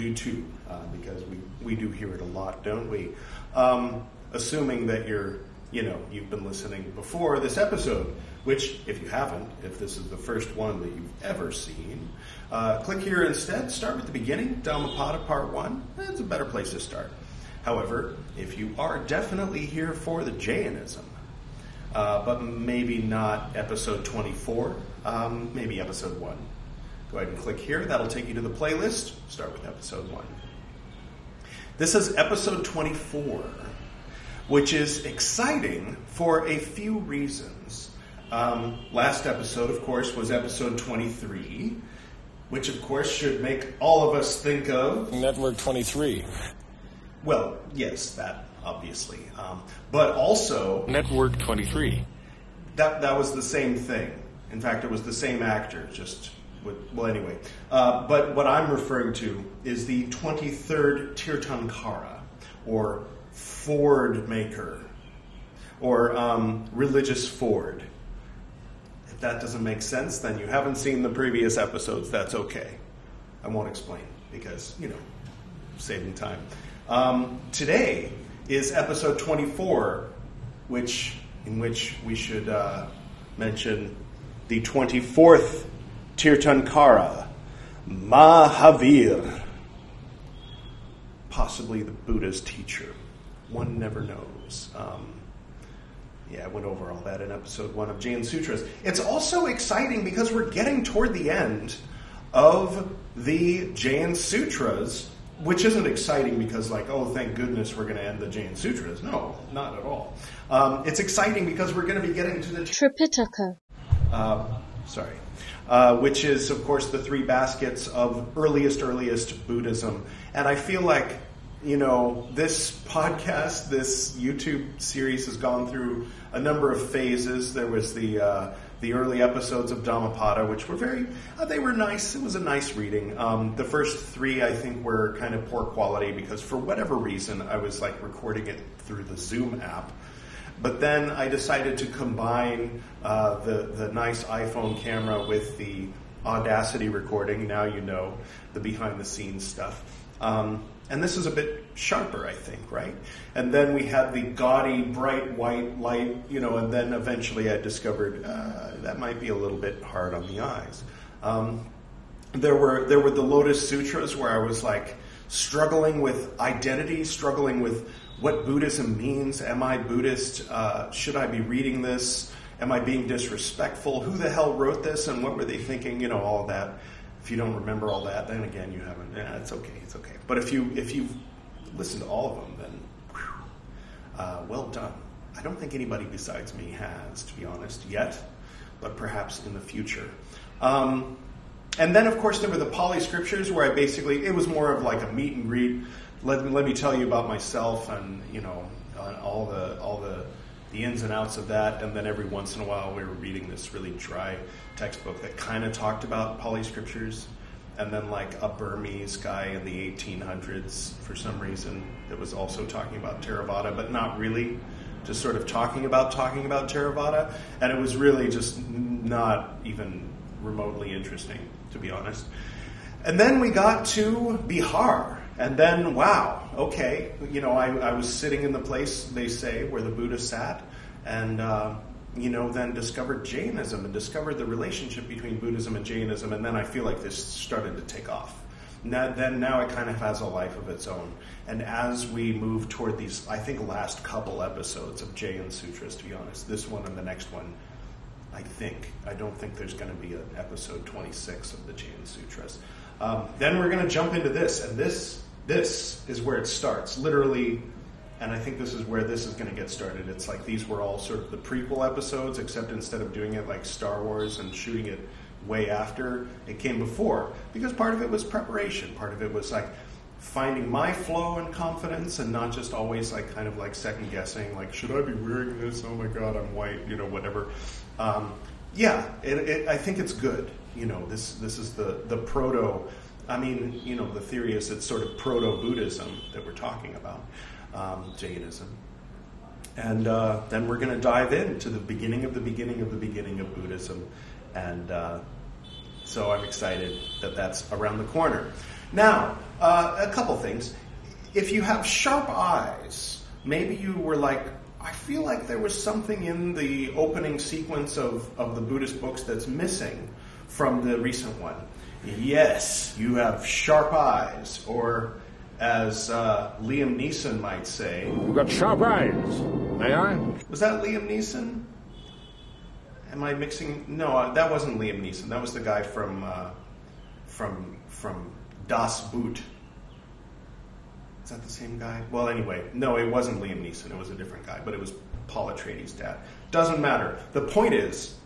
do too, uh, because we, we do hear it a lot, don't we? Um, assuming that you're, you know, you've been listening before this episode, which if you haven't, if this is the first one that you've ever seen, uh, click here instead. Start with the beginning, Dhammapada Part One. That's a better place to start. However, if you are definitely here for the Jainism, uh, but maybe not episode 24, um, maybe episode 1. Go ahead and click here. That'll take you to the playlist. Start with episode 1. This is episode 24, which is exciting for a few reasons. Um, last episode, of course, was episode 23, which, of course, should make all of us think of. Network 23. Well, yes, that obviously, um, but also Network 23. that that was the same thing. In fact, it was the same actor, just well, anyway. Uh, but what I'm referring to is the 23rd Tirthankara, or Ford maker, or um, religious Ford. If that doesn't make sense, then you haven't seen the previous episodes. That's okay. I won't explain because you know, saving time. Um, today is episode 24, which in which we should uh, mention the 24th Tirthankara, Mahavir, possibly the Buddha's teacher. One never knows. Um, yeah, I went over all that in episode one of Jain Sutras. It's also exciting because we're getting toward the end of the Jain Sutras, which isn't exciting because, like, oh, thank goodness we're going to end the Jain Sutras. No, not at all. Um, it's exciting because we're going to be getting to the Tripitaka. uh, sorry, uh, which is, of course, the three baskets of earliest, earliest Buddhism. And I feel like, you know, this podcast, this YouTube series has gone through a number of phases. There was the uh, the early episodes of Dhammapada, which were very, uh, they were nice. It was a nice reading. Um, the first three, I think, were kind of poor quality because for whatever reason, I was like recording it through the Zoom app. But then I decided to combine uh, the the nice iPhone camera with the Audacity recording. Now you know the behind the scenes stuff. Um, and this is a bit sharper, I think, right? And then we had the gaudy, bright white light, you know, and then eventually I discovered uh, that might be a little bit hard on the eyes. Um, there were there were the Lotus Sutras where I was like struggling with identity, struggling with what Buddhism means. Am I Buddhist? Uh, should I be reading this? Am I being disrespectful? Who the hell wrote this? And what were they thinking? You know, all that. If you don't remember all that, then again, you haven't. Yeah, it's okay. It's okay. But if you if you've listened to all of them, then whew, uh, well done. I don't think anybody besides me has, to be honest, yet, but perhaps in the future. Um, and then, of course, there were the Pali scriptures where I basically, it was more of like a meet and greet. Let, me- let me tell you about myself and, you know, all the, all the, the ins and outs of that. And then every once in a while we were reading this really dry textbook that kind of talked about Pali scriptures. And then like a Burmese guy in the 1800s for some reason that was also talking about Theravada, but not really just sort of talking about talking about Theravada, and it was really just not even remotely interesting, to be honest. And then we got to Bihar, and then wow, okay, you know, I, I was sitting in the place they say where the Buddha sat, and uh, you know, then discovered Jainism and discovered the relationship between Buddhism and Jainism, and then I feel like this started to take off. Now, then now it kind of has a life of its own. And as we move toward these, I think, last couple episodes of Jain Sutras, to be honest, this one and the next one, I think. I don't think there's going to be an episode 26 of the Jain Sutras. Um, then we're going to jump into this, and this this is where it starts, literally. And I think this is where this is going to get started. It's like these were all sort of the prequel episodes, except instead of doing it like Star Wars and shooting it way after, it came before. Because part of it was preparation, part of it was like finding my flow and confidence and not just always like kind of like second guessing, like, should I be wearing this? Oh my God, I'm white, you know, whatever. Um, yeah, it, it, I think it's good. You know, this this is the the proto. I mean, you know, the theory is it's sort of proto Buddhism that we're talking about, um, Jainism, and uh, then we're going to dive into the beginning of the beginning of the beginning of Buddhism, and uh, so I'm excited that that's around the corner. Now, Uh, a couple things. If you have sharp eyes, maybe you were like, I feel like there was something in the opening sequence of, of the Buddhist books that's missing from the recent one. Yes, you have sharp eyes, or as uh, Liam Neeson might say. You've got sharp eyes. May I? Was that Liam Neeson? Am I mixing? No, uh, that wasn't Liam Neeson. That was the guy from uh, from from Das Boot. Is that the same guy? Well, anyway, no, it wasn't Liam Neeson. It was a different guy, but it was Paul Atreides' dad. Doesn't matter. The point is,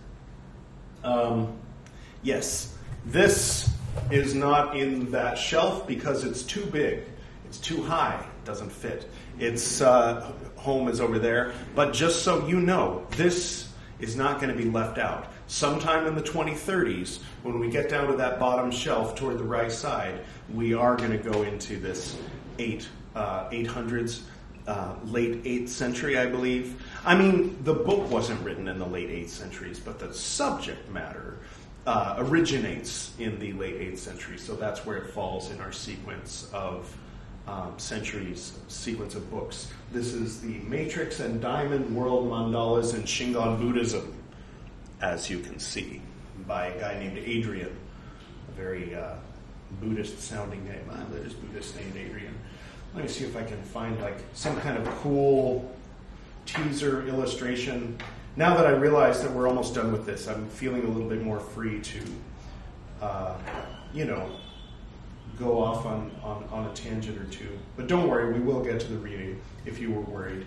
um, yes, this is not in that shelf because it's too big. It's too high. It doesn't fit. Its uh, home is over there. But just so you know, this is not going to be left out. Sometime in the 2030s, when we get down to that bottom shelf toward the right side, we are going to go into this eight uh, 800s, uh, late 8th century, I believe. I mean, the book wasn't written in the late 8th centuries, but the subject matter uh, originates in the late 8th century, so that's where it falls in our sequence of um, centuries, sequence of books. This is the Matrix and Diamond World Mandalas in Shingon Buddhism, as you can see, by a guy named Adrian, a very uh, Buddhist sounding name. Ah, there's Buddhist named Adrian. Let me see if I can find like some kind of cool teaser illustration. Now that I realize that we're almost done with this, I'm feeling a little bit more free to, uh, you know, go off on, on, on a tangent or two. But don't worry, we will get to the reading if you were worried.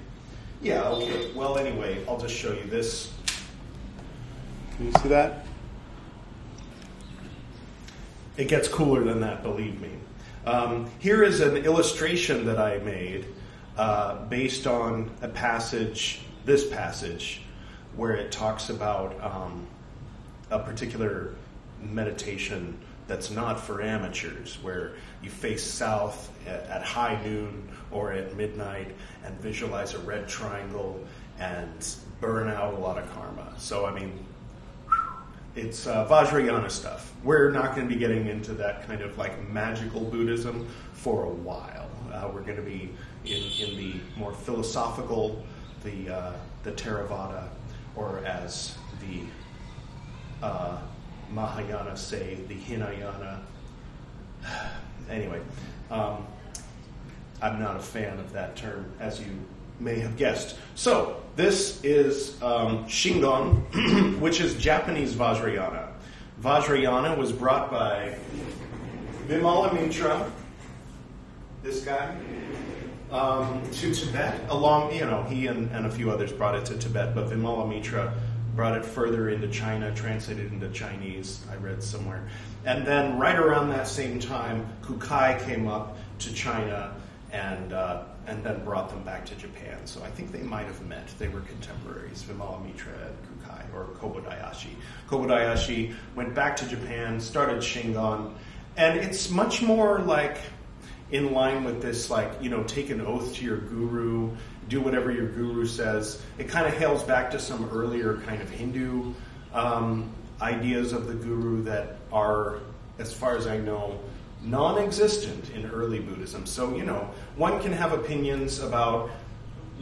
Yeah, okay. Well, anyway, I'll just show you this. Can you see that? It gets cooler than that, believe me. Um, here is an illustration that I made uh, based on a passage, this passage, where it talks about um, a particular meditation that's not for amateurs, where you face south at, at, high noon or at midnight and visualize a red triangle and burn out a lot of karma. So, I mean, it's uh, Vajrayana stuff. We're not going to be getting into that kind of like magical Buddhism for a while. Uh, we're going to be in, in the more philosophical, the uh, the Theravada, or as the uh, Mahayana say, the Hinayana. anyway, um, I'm not a fan of that term, as you may have guessed. So, this is um, Shingon, which is Japanese Vajrayana. Vajrayana was brought by Vimalamitra, this guy, um, to Tibet, along, you know, he and, and, a few others brought it to Tibet, but Vimalamitra brought it further into China, translated into Chinese, I read somewhere. And then right around that same time, Kukai came up to China and uh, and then brought them back to Japan. So I think they might have met. They were contemporaries, Vimalamitra and Kukai, or Kobo Daishi. Kobodayashi went back to Japan, started Shingon, and it's much more like in line with this, like, you know, take an oath to your guru, do whatever your guru says. It kind of hails back to some earlier kind of Hindu um, ideas of the guru that are, as far as I know, non existent in early Buddhism. So, you know, one can have opinions about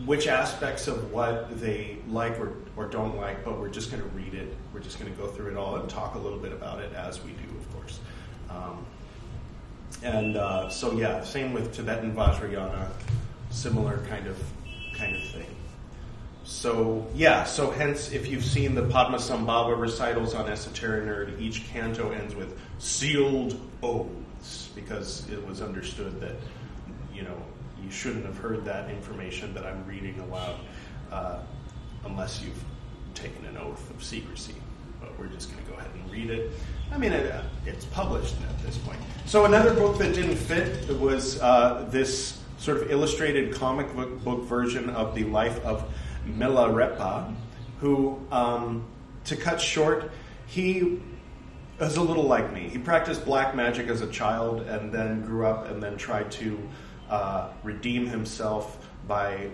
which aspects of what they like or, or don't like, but we're just going to read it. We're just going to go through it all and talk a little bit about it as we do, of course. Um, and uh, so, yeah, same with Tibetan Vajrayana, similar kind of kind of thing. So yeah, so hence, if you've seen the Padmasambhava recitals on Esoteric Nerd, each canto ends with sealed because it was understood that you know you shouldn't have heard that information that I'm reading aloud uh, unless you've taken an oath of secrecy. But we're just going to go ahead and read it. I mean, it, uh, it's published at this point. So another book that didn't fit was uh, this sort of illustrated comic book, book version of the life of Milarepa, who, um, to cut short, he is a little like me. He practiced black magic as a child and then grew up and then tried to uh, redeem himself by,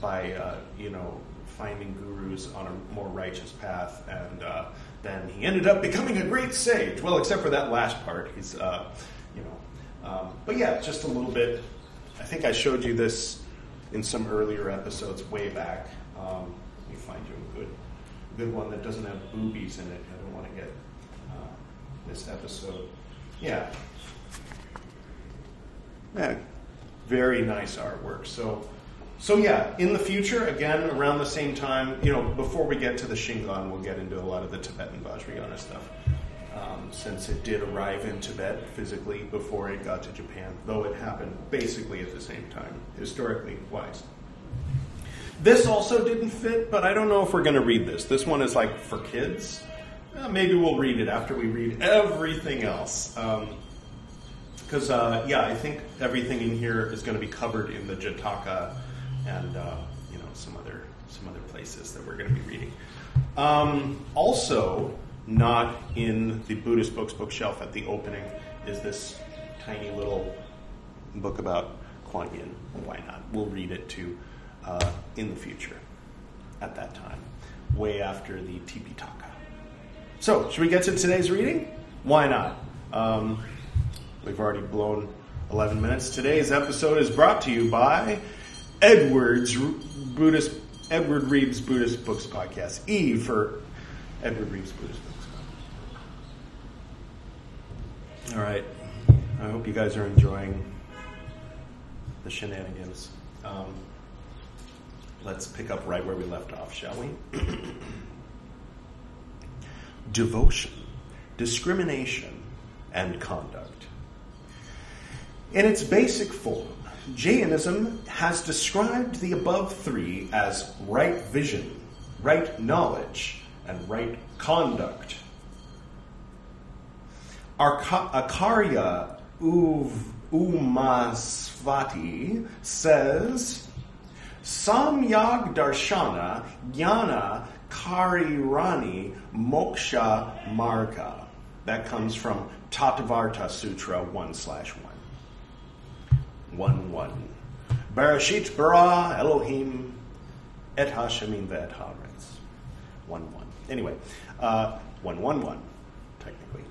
by uh, you know, finding gurus on a more righteous path. And uh, then he ended up becoming a great sage. Well, except for that last part. He's, uh, you know, Um, but yeah, just a little bit. I think I showed you this in some earlier episodes way back. Um, let me find you a good, good one that doesn't have boobies in it. I don't want to get this episode. Yeah. Yeah, very nice artwork. So, so yeah, in the future, again, around the same time, you know, before we get to the Shingon, we'll get into a lot of the Tibetan Vajrayana stuff. Um, since it did arrive in Tibet physically before it got to Japan, though it happened basically at the same time, historically wise. This also didn't fit, but I don't know if we're going to read this. This one is like for kids. Maybe we'll read it after we read everything else. Because, um, uh, yeah, I think everything in here is going to be covered in the Jataka and, uh, you know, some other, some other places that we're going to be reading. Um, also, not in the Buddhist books bookshelf at the opening is this tiny little book about Kuan Yin. Why not? We'll read it too uh, in the future at that time, way after the Tipitaka. So, should we get to today's reading? Why not? Um, we've already blown 11 minutes. Today's episode is brought to you by Edwards Buddhist Edward Reeves Buddhist Books Podcast. E for Edward Reeves Buddhist Books. All right. I hope you guys are enjoying the shenanigans. Um, let's pick up right where we left off, shall we? Devotion, discrimination, and conduct. In its basic form, Jainism has described the above three as right vision, right knowledge, and right conduct. Acharya Uv, Umasvati says, Samyag Darshana Jnana Karirani Moksha Marga. That comes from Tattvartha Sutra 1 slash 1. 1 1. Bereshit bara Elohim et Hashemim ve'et haaretz. 1 1. Anyway, uh, 1 1 1 technically.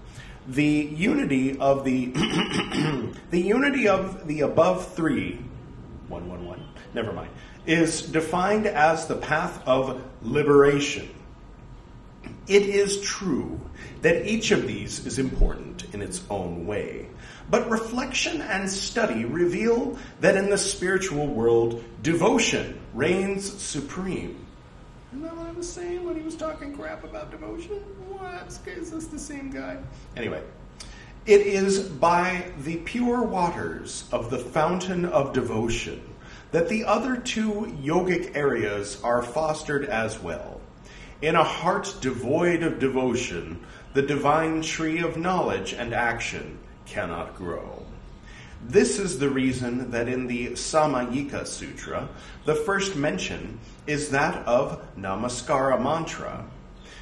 the unity of the the unity of the above three. three one one one never mind is defined as the path of liberation it is true that each of these is important in its own way but reflection and study reveal that in the spiritual world devotion reigns supreme isn't that what I was saying when he was talking crap about devotion? What? Is this the same guy? Anyway, it is by the pure waters of the fountain of devotion that the other two yogic areas are fostered as well. In a heart devoid of devotion, the divine tree of knowledge and action cannot grow. This is the reason that in the Samayika Sutra, the first mention is that of Namaskara mantra,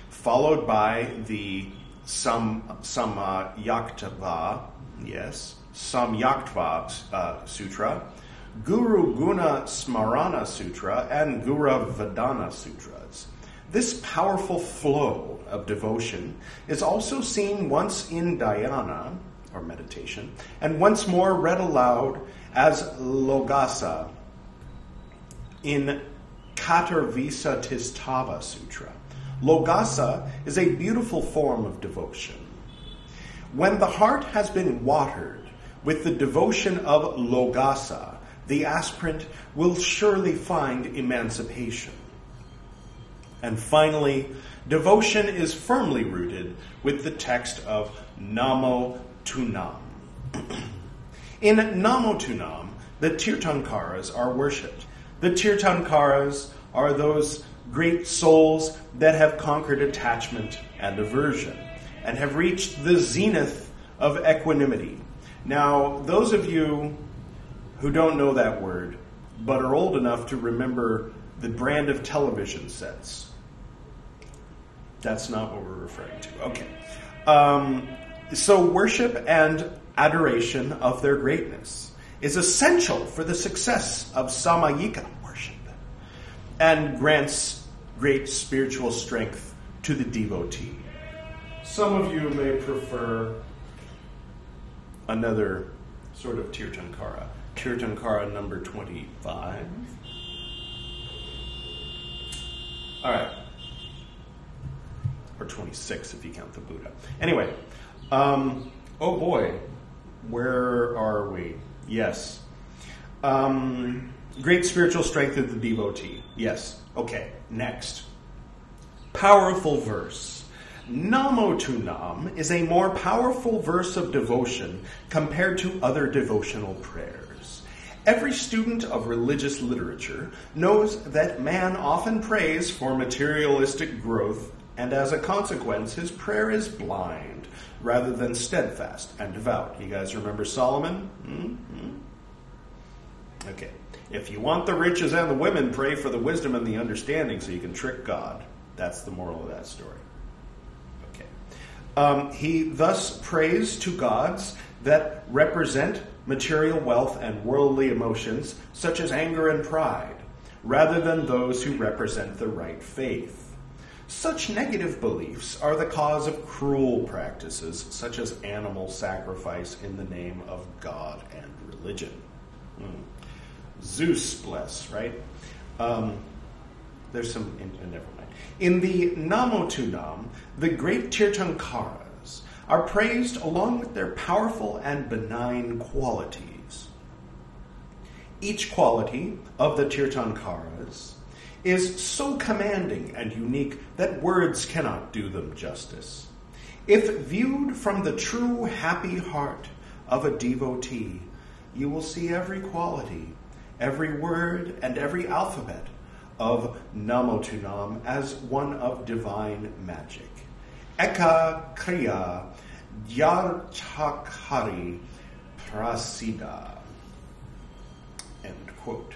followed by the Sam, Samyaktva, yes, Samyaktva uh, Sutra, Guru Guna Smarana Sutra, and Guru Vedana Sutras. This powerful flow of devotion is also seen once in dhyana, or meditation, and once more read aloud as Logassa in Katarvisa Sutra. Logassa is a beautiful form of devotion. When the heart has been watered with the devotion of Logassa, the aspirant will surely find emancipation. And finally, devotion is firmly rooted with the text of Namo Tunam. In Namo Tunam, the Tirthankaras are worshipped. The Tirthankaras are those great souls that have conquered attachment and aversion and have reached the zenith of equanimity. Now, those of you who don't know that word, but are old enough to remember the brand of television sets, that's not what we're referring to. Okay. Um, so, worship and adoration of their greatness is essential for the success of Samayika worship and grants great spiritual strength to the devotee. Some of you may prefer another sort of Tirthankara. Tirthankara number 25. All right. Or 26 if you count the Buddha. Anyway, um, oh boy, where are we? Yes. Um, great spiritual strength of the devotee. Yes. Okay, next. Powerful verse. Namo to Nam is a more powerful verse of devotion compared to other devotional prayers. Every student of religious literature knows that man often prays for materialistic growth, and as a consequence, his prayer is blind rather than steadfast and devout. You guys remember Solomon? Mm-hmm. Okay. If you want the riches and the women, pray for the wisdom and the understanding so you can trick God. That's the moral of that story. Okay. Um, he thus prays to gods that represent material wealth and worldly emotions, such as anger and pride, rather than those who represent the right faith. Such negative beliefs are the cause of cruel practices, such as animal sacrifice in the name of God and religion. Hmm. Zeus bless, right? Um, there's some, in, uh, never mind. In the Namo to Nam, the great Tirthankaras are praised along with their powerful and benign qualities. Each quality of the Tirthankaras is so commanding and unique that words cannot do them justice. If viewed from the true happy heart of a devotee, you will see every quality, every word, and every alphabet of Namo to Nam as one of divine magic. Eka Kriya Yarchakhari Prasida. End quote.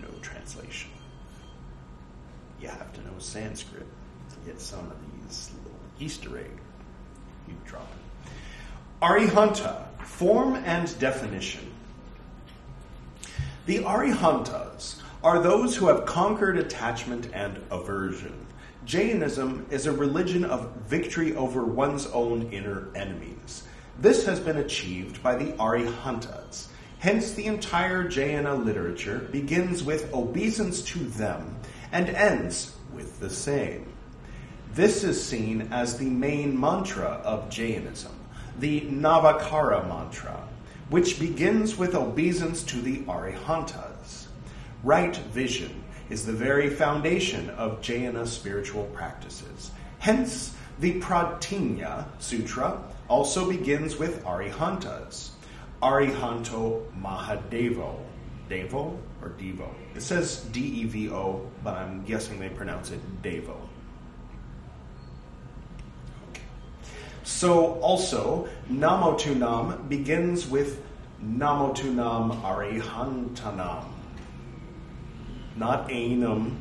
No translation. You have to know Sanskrit to get some of these little Easter egg you drop it. Arihanta, form and definition. The Arihantas are those who have conquered attachment and aversion. Jainism is a religion of victory over one's own inner enemies. This has been achieved by the Arihantas. Hence, the entire Jaina literature begins with obeisance to them and ends with the same. This is seen as the main mantra of Jainism, the Navakara mantra, which begins with obeisance to the Arihantas. Right vision is the very foundation of Jaina spiritual practices. Hence, the Pratinya Sutra also begins with Arihantas. Arihanto Mahadevo. Devo or Devo? It says D E V O, but I'm guessing they pronounce it Devo. Okay. So, also, Namo to Nam begins with Namo to Nam Arihantanam not Ainam.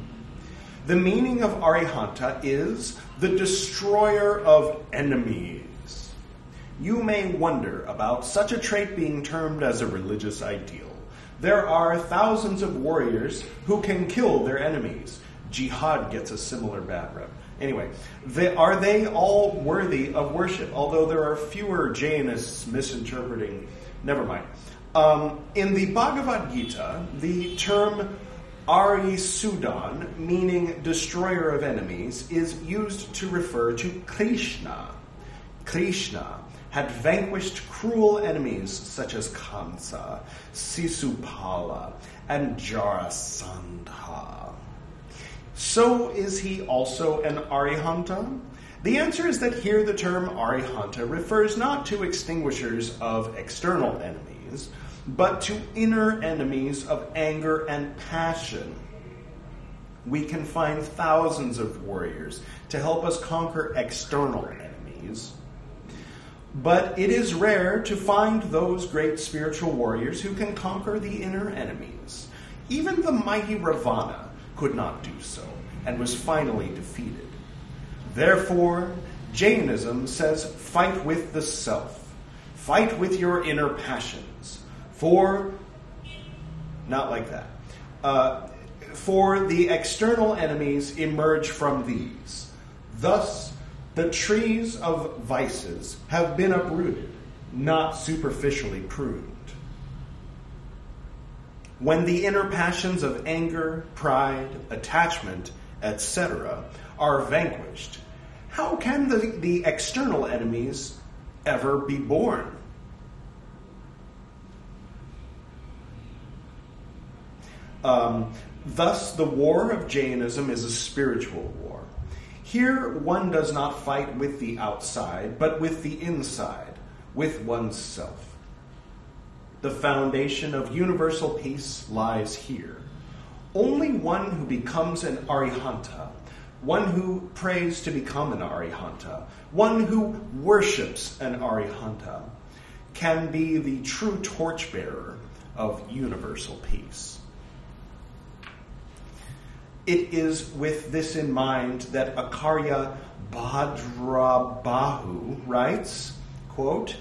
The meaning of Arihanta is the destroyer of enemies. You may wonder about such a trait being termed as a religious ideal. There are thousands of warriors who can kill their enemies. Jihad gets a similar bad rep. Anyway, they, are they all worthy of worship? Although there are fewer Jainists misinterpreting. Never mind. Um, in the Bhagavad Gita, the term Ari Sudan, meaning destroyer of enemies, is used to refer to Krishna. Krishna had vanquished cruel enemies such as Kamsa, Sisupala, and Jarasandha. So is he also an Arihanta? The answer is that here the term Arihanta refers not to extinguishers of external enemies, but to inner enemies of anger and passion. We can find thousands of warriors to help us conquer external enemies. But it is rare to find those great spiritual warriors who can conquer the inner enemies. Even the mighty Ravana could not do so and was finally defeated. Therefore, Jainism says fight with the self, fight with your inner passions for, not like that. Uh, for the external enemies emerge from these. Thus, the trees of vices have been uprooted, not superficially pruned. when the inner passions of anger, pride, attachment, etc., are vanquished, how can the, the external enemies ever be born? Um, thus, the war of Jainism is a spiritual war. Here, one does not fight with the outside, but with the inside, with oneself. The foundation of universal peace lies here. Only one who becomes an arihanta, one who prays to become an arihanta, one who worships an arihanta, can be the true torchbearer of universal peace. It is with this in mind that Acharya Bhadrabahu writes, quote,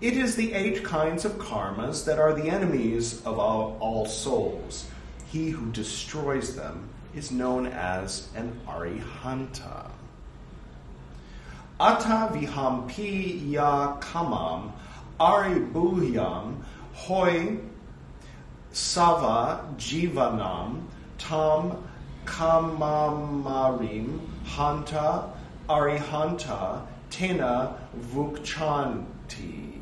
It is the eight kinds of karmas that are the enemies of all, all souls. He who destroys them is known as an arihanta. Ata vihampi ya kamam aribhuhyam hoi sava jivanam tam kamamarim hanta arihanta tena vukchanti.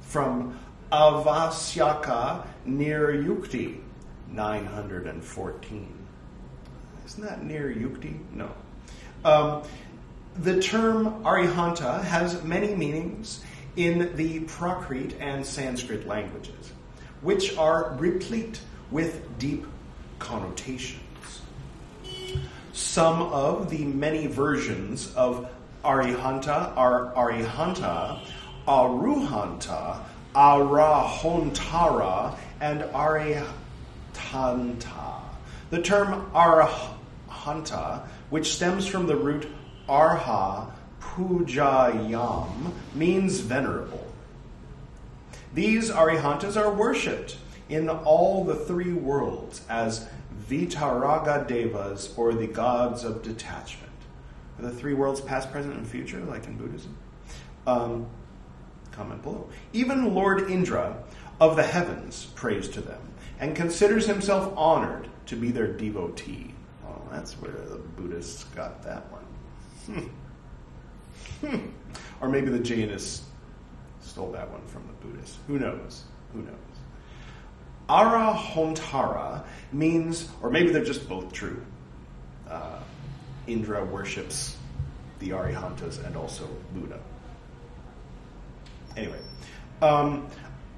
From Avasyaka near Yukti, 914. Isn't that near Yukti? No. Um, the term arihanta has many meanings in the Prakrit and Sanskrit languages, which are replete with deep connotations. Some of the many versions of arihanta are arihanta, aruhanta, arahontara, and arihanta. The term arahanta, which stems from the root arha pujayam, means venerable. These arihantas are worshipped in all the three worlds as vitaraga devas, or the gods of detachment. Are the three worlds past, present, and future, like in Buddhism? Um, comment below. Even Lord Indra of the heavens prays to them and considers himself honored to be their devotee. Well, that's where the Buddhists got that one. Hmm. Hmm. Or maybe the Jainists stole that one from the Buddhists. Who knows? Who knows? Arahontara means, or maybe they're just both true. Uh, Indra worships the Arihantas and also Buddha. Anyway, um,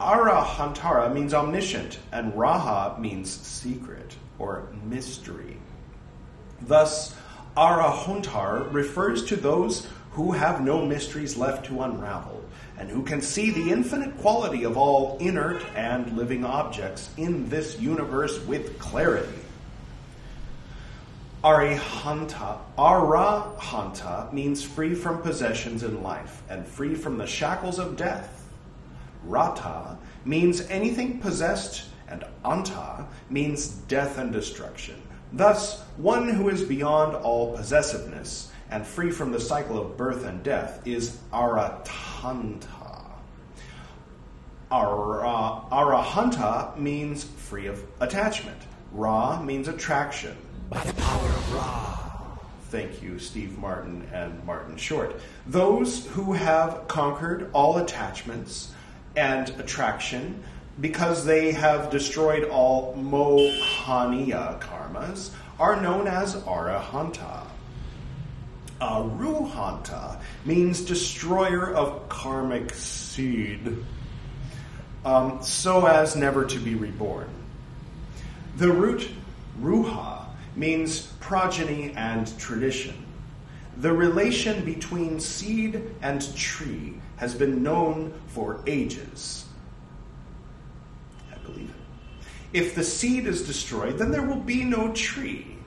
Arahantara means omniscient, and Raha means secret or mystery. Thus, Arahontar refers to those who have no mysteries left to unravel, and who can see the infinite quality of all inert and living objects in this universe with clarity. Arihanta, Arahanta means free from possessions in life and free from the shackles of death. Rata means anything possessed, and Anta means death and destruction. Thus, one who is beyond all possessiveness and free from the cycle of birth and death is Aratanta. Ara, arahanta means free of attachment. Ra means attraction. By the power of Ra. Thank you, Steve Martin and Martin Short. Those who have conquered all attachments and attraction because they have destroyed all mohaniya karmas are known as arahanta. Aruhanta means destroyer of karmic seed, um, so as never to be reborn. The root ruha means progeny and tradition. The relation between seed and tree has been known for ages. I believe it. If the seed is destroyed, then there will be no tree.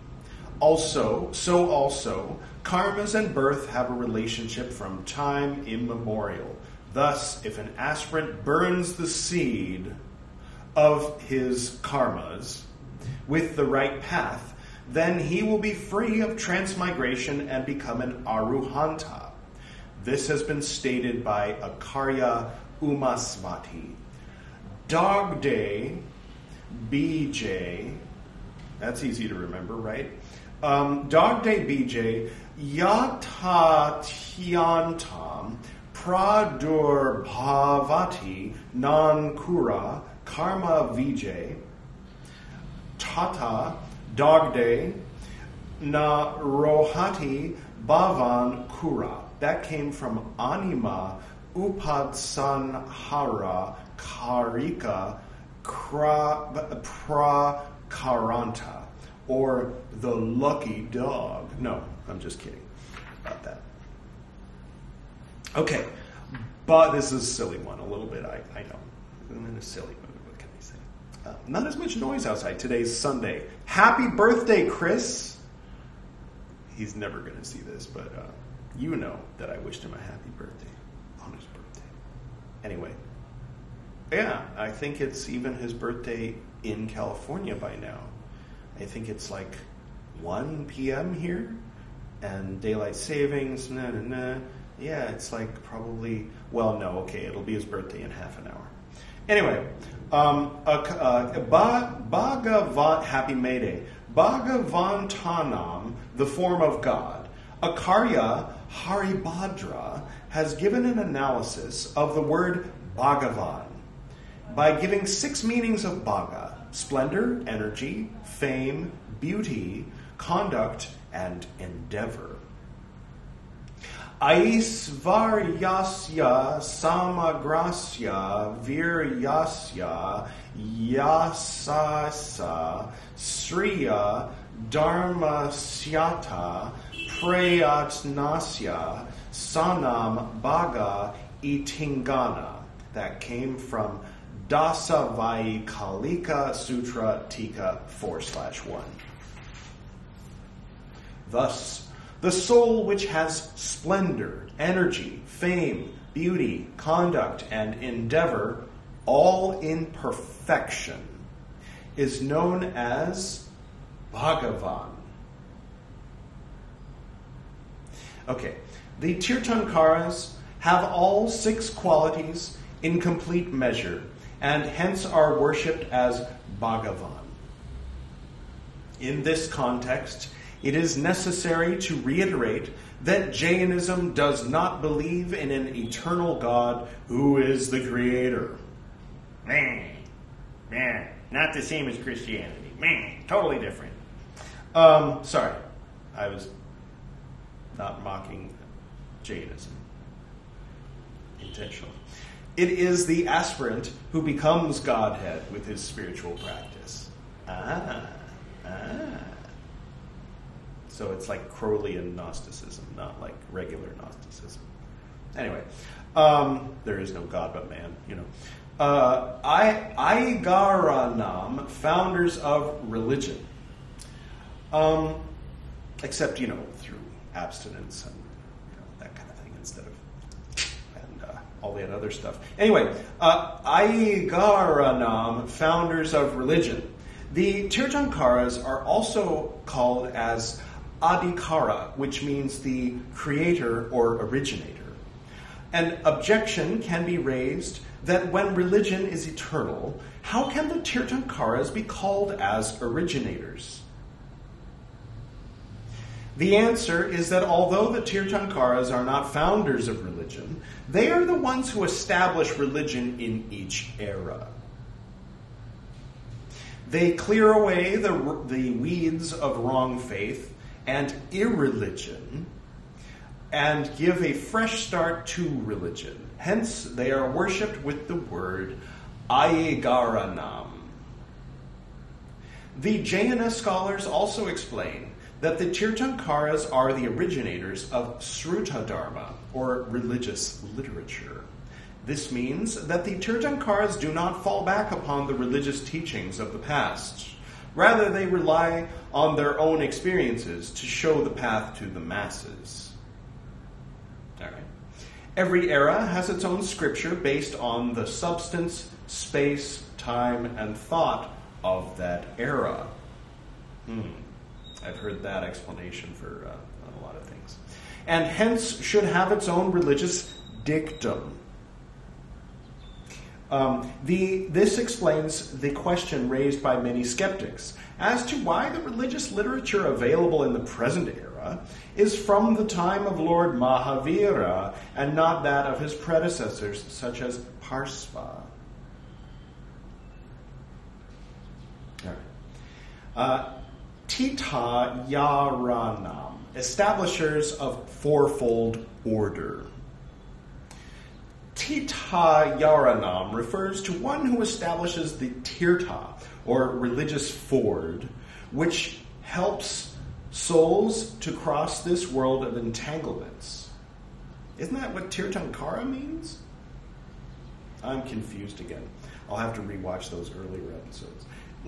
Also, so also, karmas and birth have a relationship from time immemorial. Thus, if an aspirant burns the seed of his karmas with the right path, then he will be free of transmigration and become an aruhanta. This has been stated by Acharya Umasvati. Dog Day BJ. That's easy to remember, right? Um, Dog Day BJ. Yata Tiantam. Pradur Bhavati Nankura Karma Vijay. Tata Dog Day Na Rohati Bhavan Kura. That came from Anima Upadsanhara Karika Kra- Prakaranta, or the lucky dog. No, I'm just kidding about that. Okay, but this is a silly one, a little bit, I, I know. I'm in a silly mood, what can I say? Uh, not as much noise outside. Today's Sunday. Happy birthday, Chris! He's never going to see this, but uh, you know that I wished him a happy birthday on his birthday. Anyway, yeah, I think it's even his birthday in California by now. I think it's like 1 p.m. here, and daylight savings, nah, nah, nah. Yeah, it's like probably, well, no, okay, it'll be his birthday in half an hour. Anyway, um, uh, uh, ba, Bhagavan, happy May Day. Bhagavantanam, the form of God. Akarya Haribhadra has given an analysis of the word Bhagavan by giving six meanings of Bhaga splendor, energy, fame, beauty, conduct, and endeavor. Aisvaryasya samagrasya viryasya yasasa sriya dharmasyata prayatnasya sanam bhaga itingana. That came from Dasavaikalika Sutra Tika 4 slash 1. Thus, the soul which has splendor, energy, fame, beauty, conduct, and endeavor, all in perfection, is known as Bhagavan. Okay, the Tirthankaras have all six qualities in complete measure, and hence are worshipped as Bhagavan. In this context, it is necessary to reiterate that Jainism does not believe in an eternal God who is the creator. Man, man, not the same as Christianity. Man, totally different. Um, sorry, I was not mocking Jainism intentionally. It is the aspirant who becomes Godhead with his spiritual practice. Ah, ah. So it's like Crowleyan Gnosticism, not like regular Gnosticism. Anyway, um, there is no God but man, you know. Uh, I, founders of religion. Um, except, you know, through abstinence and you know, that kind of thing instead of and uh, all that other stuff. Anyway, uh, Aigaranam, founders of religion. The Tirthankaras are also called as Adikara, which means the creator or originator. An objection can be raised that when religion is eternal, how can the Tirthankaras be called as originators? The answer is that although the Tirthankaras are not founders of religion, they are the ones who establish religion in each era. They clear away the, the weeds of wrong faith and irreligion and give a fresh start to religion. Hence, they are worshipped with the word Aigaranam. The Jaina scholars also explain that the Tirthankaras are the originators of Sruta Dharma, or religious literature. This means that the Tirthankaras do not fall back upon the religious teachings of the past. Rather, they rely on their own experiences to show the path to the masses. All right. Every era has its own scripture based on the substance, space, time, and thought of that era. Hmm. I've heard that explanation for uh, a lot of things. And hence should have its own religious dictum. Um, the, this explains the question raised by many skeptics as to why the religious literature available in the present era is from the time of Lord Mahavira and not that of his predecessors, such as Parsva. Uh, Tita Yaranam, establishers of fourfold order. Tita Yaranam refers to one who establishes the tirta, or religious ford, which helps souls to cross this world of entanglements. Isn't that what Tirthankara means? I'm confused again. I'll have to rewatch those earlier episodes.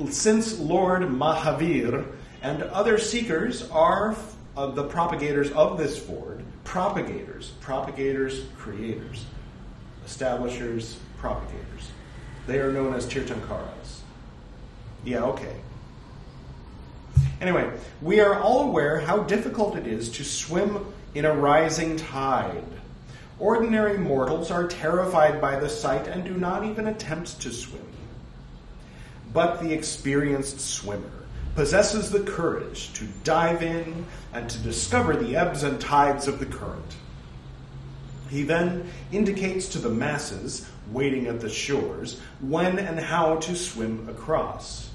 Since Lord Mahavir and other seekers are uh, the propagators of this ford, propagators, propagators, creators, establishers, propagators. They are known as Tirthankaras. Yeah, okay. Anyway, we are all aware how difficult it is to swim in a rising tide. Ordinary mortals are terrified by the sight and do not even attempt to swim. But the experienced swimmer possesses the courage to dive in and to discover the ebbs and tides of the current. He then indicates to the masses waiting at the shores when and how to swim across.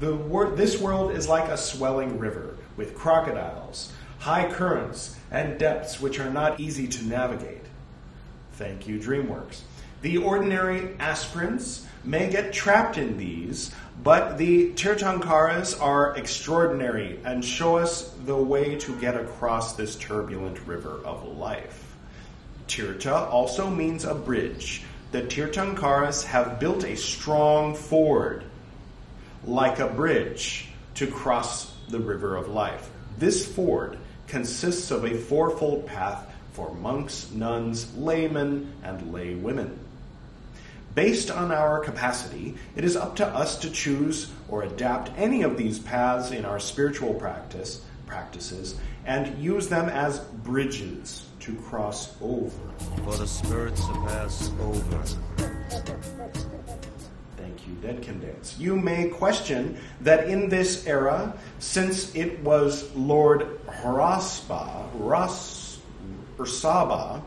Wor- this world is like a swelling river with crocodiles, high currents, and depths which are not easy to navigate. Thank you, DreamWorks. The ordinary aspirants may get trapped in these, but the Tirthankaras are extraordinary and show us the way to get across this turbulent river of life. Tirtha also means a bridge. The Tirthankaras have built a strong ford, like a bridge, to cross the river of life. This ford consists of a fourfold path for monks, nuns, laymen, and lay women. Based on our capacity, it is up to us to choose or adapt any of these paths in our spiritual practice practices and use them as bridges to cross over. For the spirits to pass over. Thank you, Dead Can Dance. You may question that in this era, since it was Lord Haraspa, Ras, Ursaba,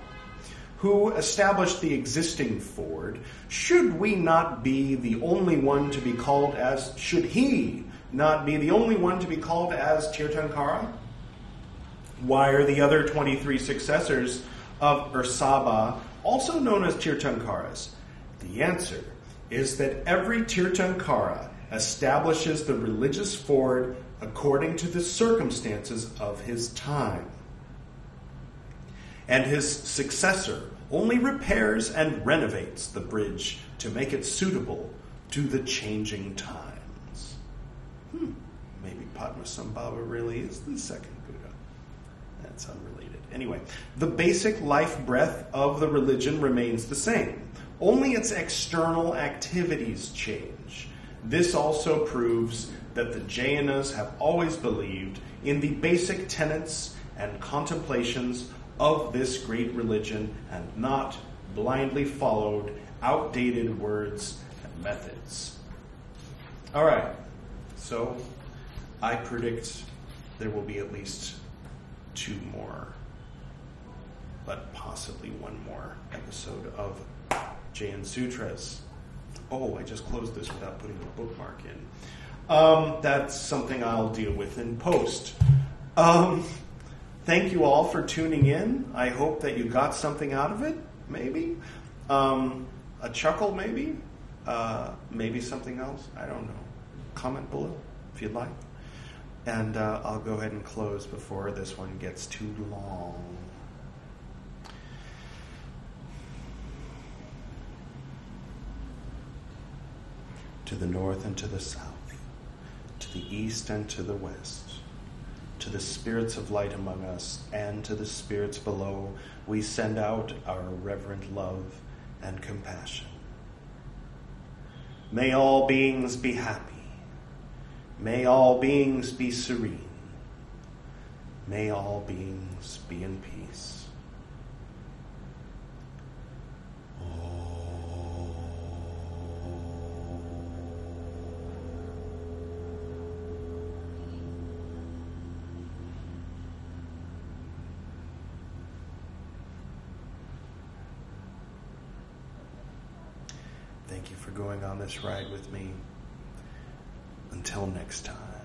who established the existing ford, should we not be the only one to be called as, should he not be the only one to be called as Tirthankara? Why are the other 23 successors of Ursaba also known as Tirthankaras? The answer is that every Tirthankara establishes the religious ford according to the circumstances of his time and his successor only repairs and renovates the bridge to make it suitable to the changing times. Hmm, maybe Padmasambhava really is the second Buddha. That's unrelated. Anyway, the basic life breath of the religion remains the same, only its external activities change. This also proves that the Jainas have always believed in the basic tenets and contemplations of this great religion and not blindly followed outdated words and methods. All right, so I predict there will be at least two more, but possibly one more episode of Jain Sutras. Oh, I just closed this without putting the bookmark in. Um, that's something I'll deal with in post. Um, thank you all for tuning in. I hope that you got something out of it, maybe. Um, a chuckle, maybe. Uh, maybe something else. I don't know. Comment below if you'd like. And uh, I'll go ahead and close before this one gets too long. To the north and to the south, to the east and to the west to the spirits of light among us and to the spirits below, we send out our reverent love and compassion. May all beings be happy. May all beings be serene. May all beings be in peace. Oh. This ride with me. Until next time.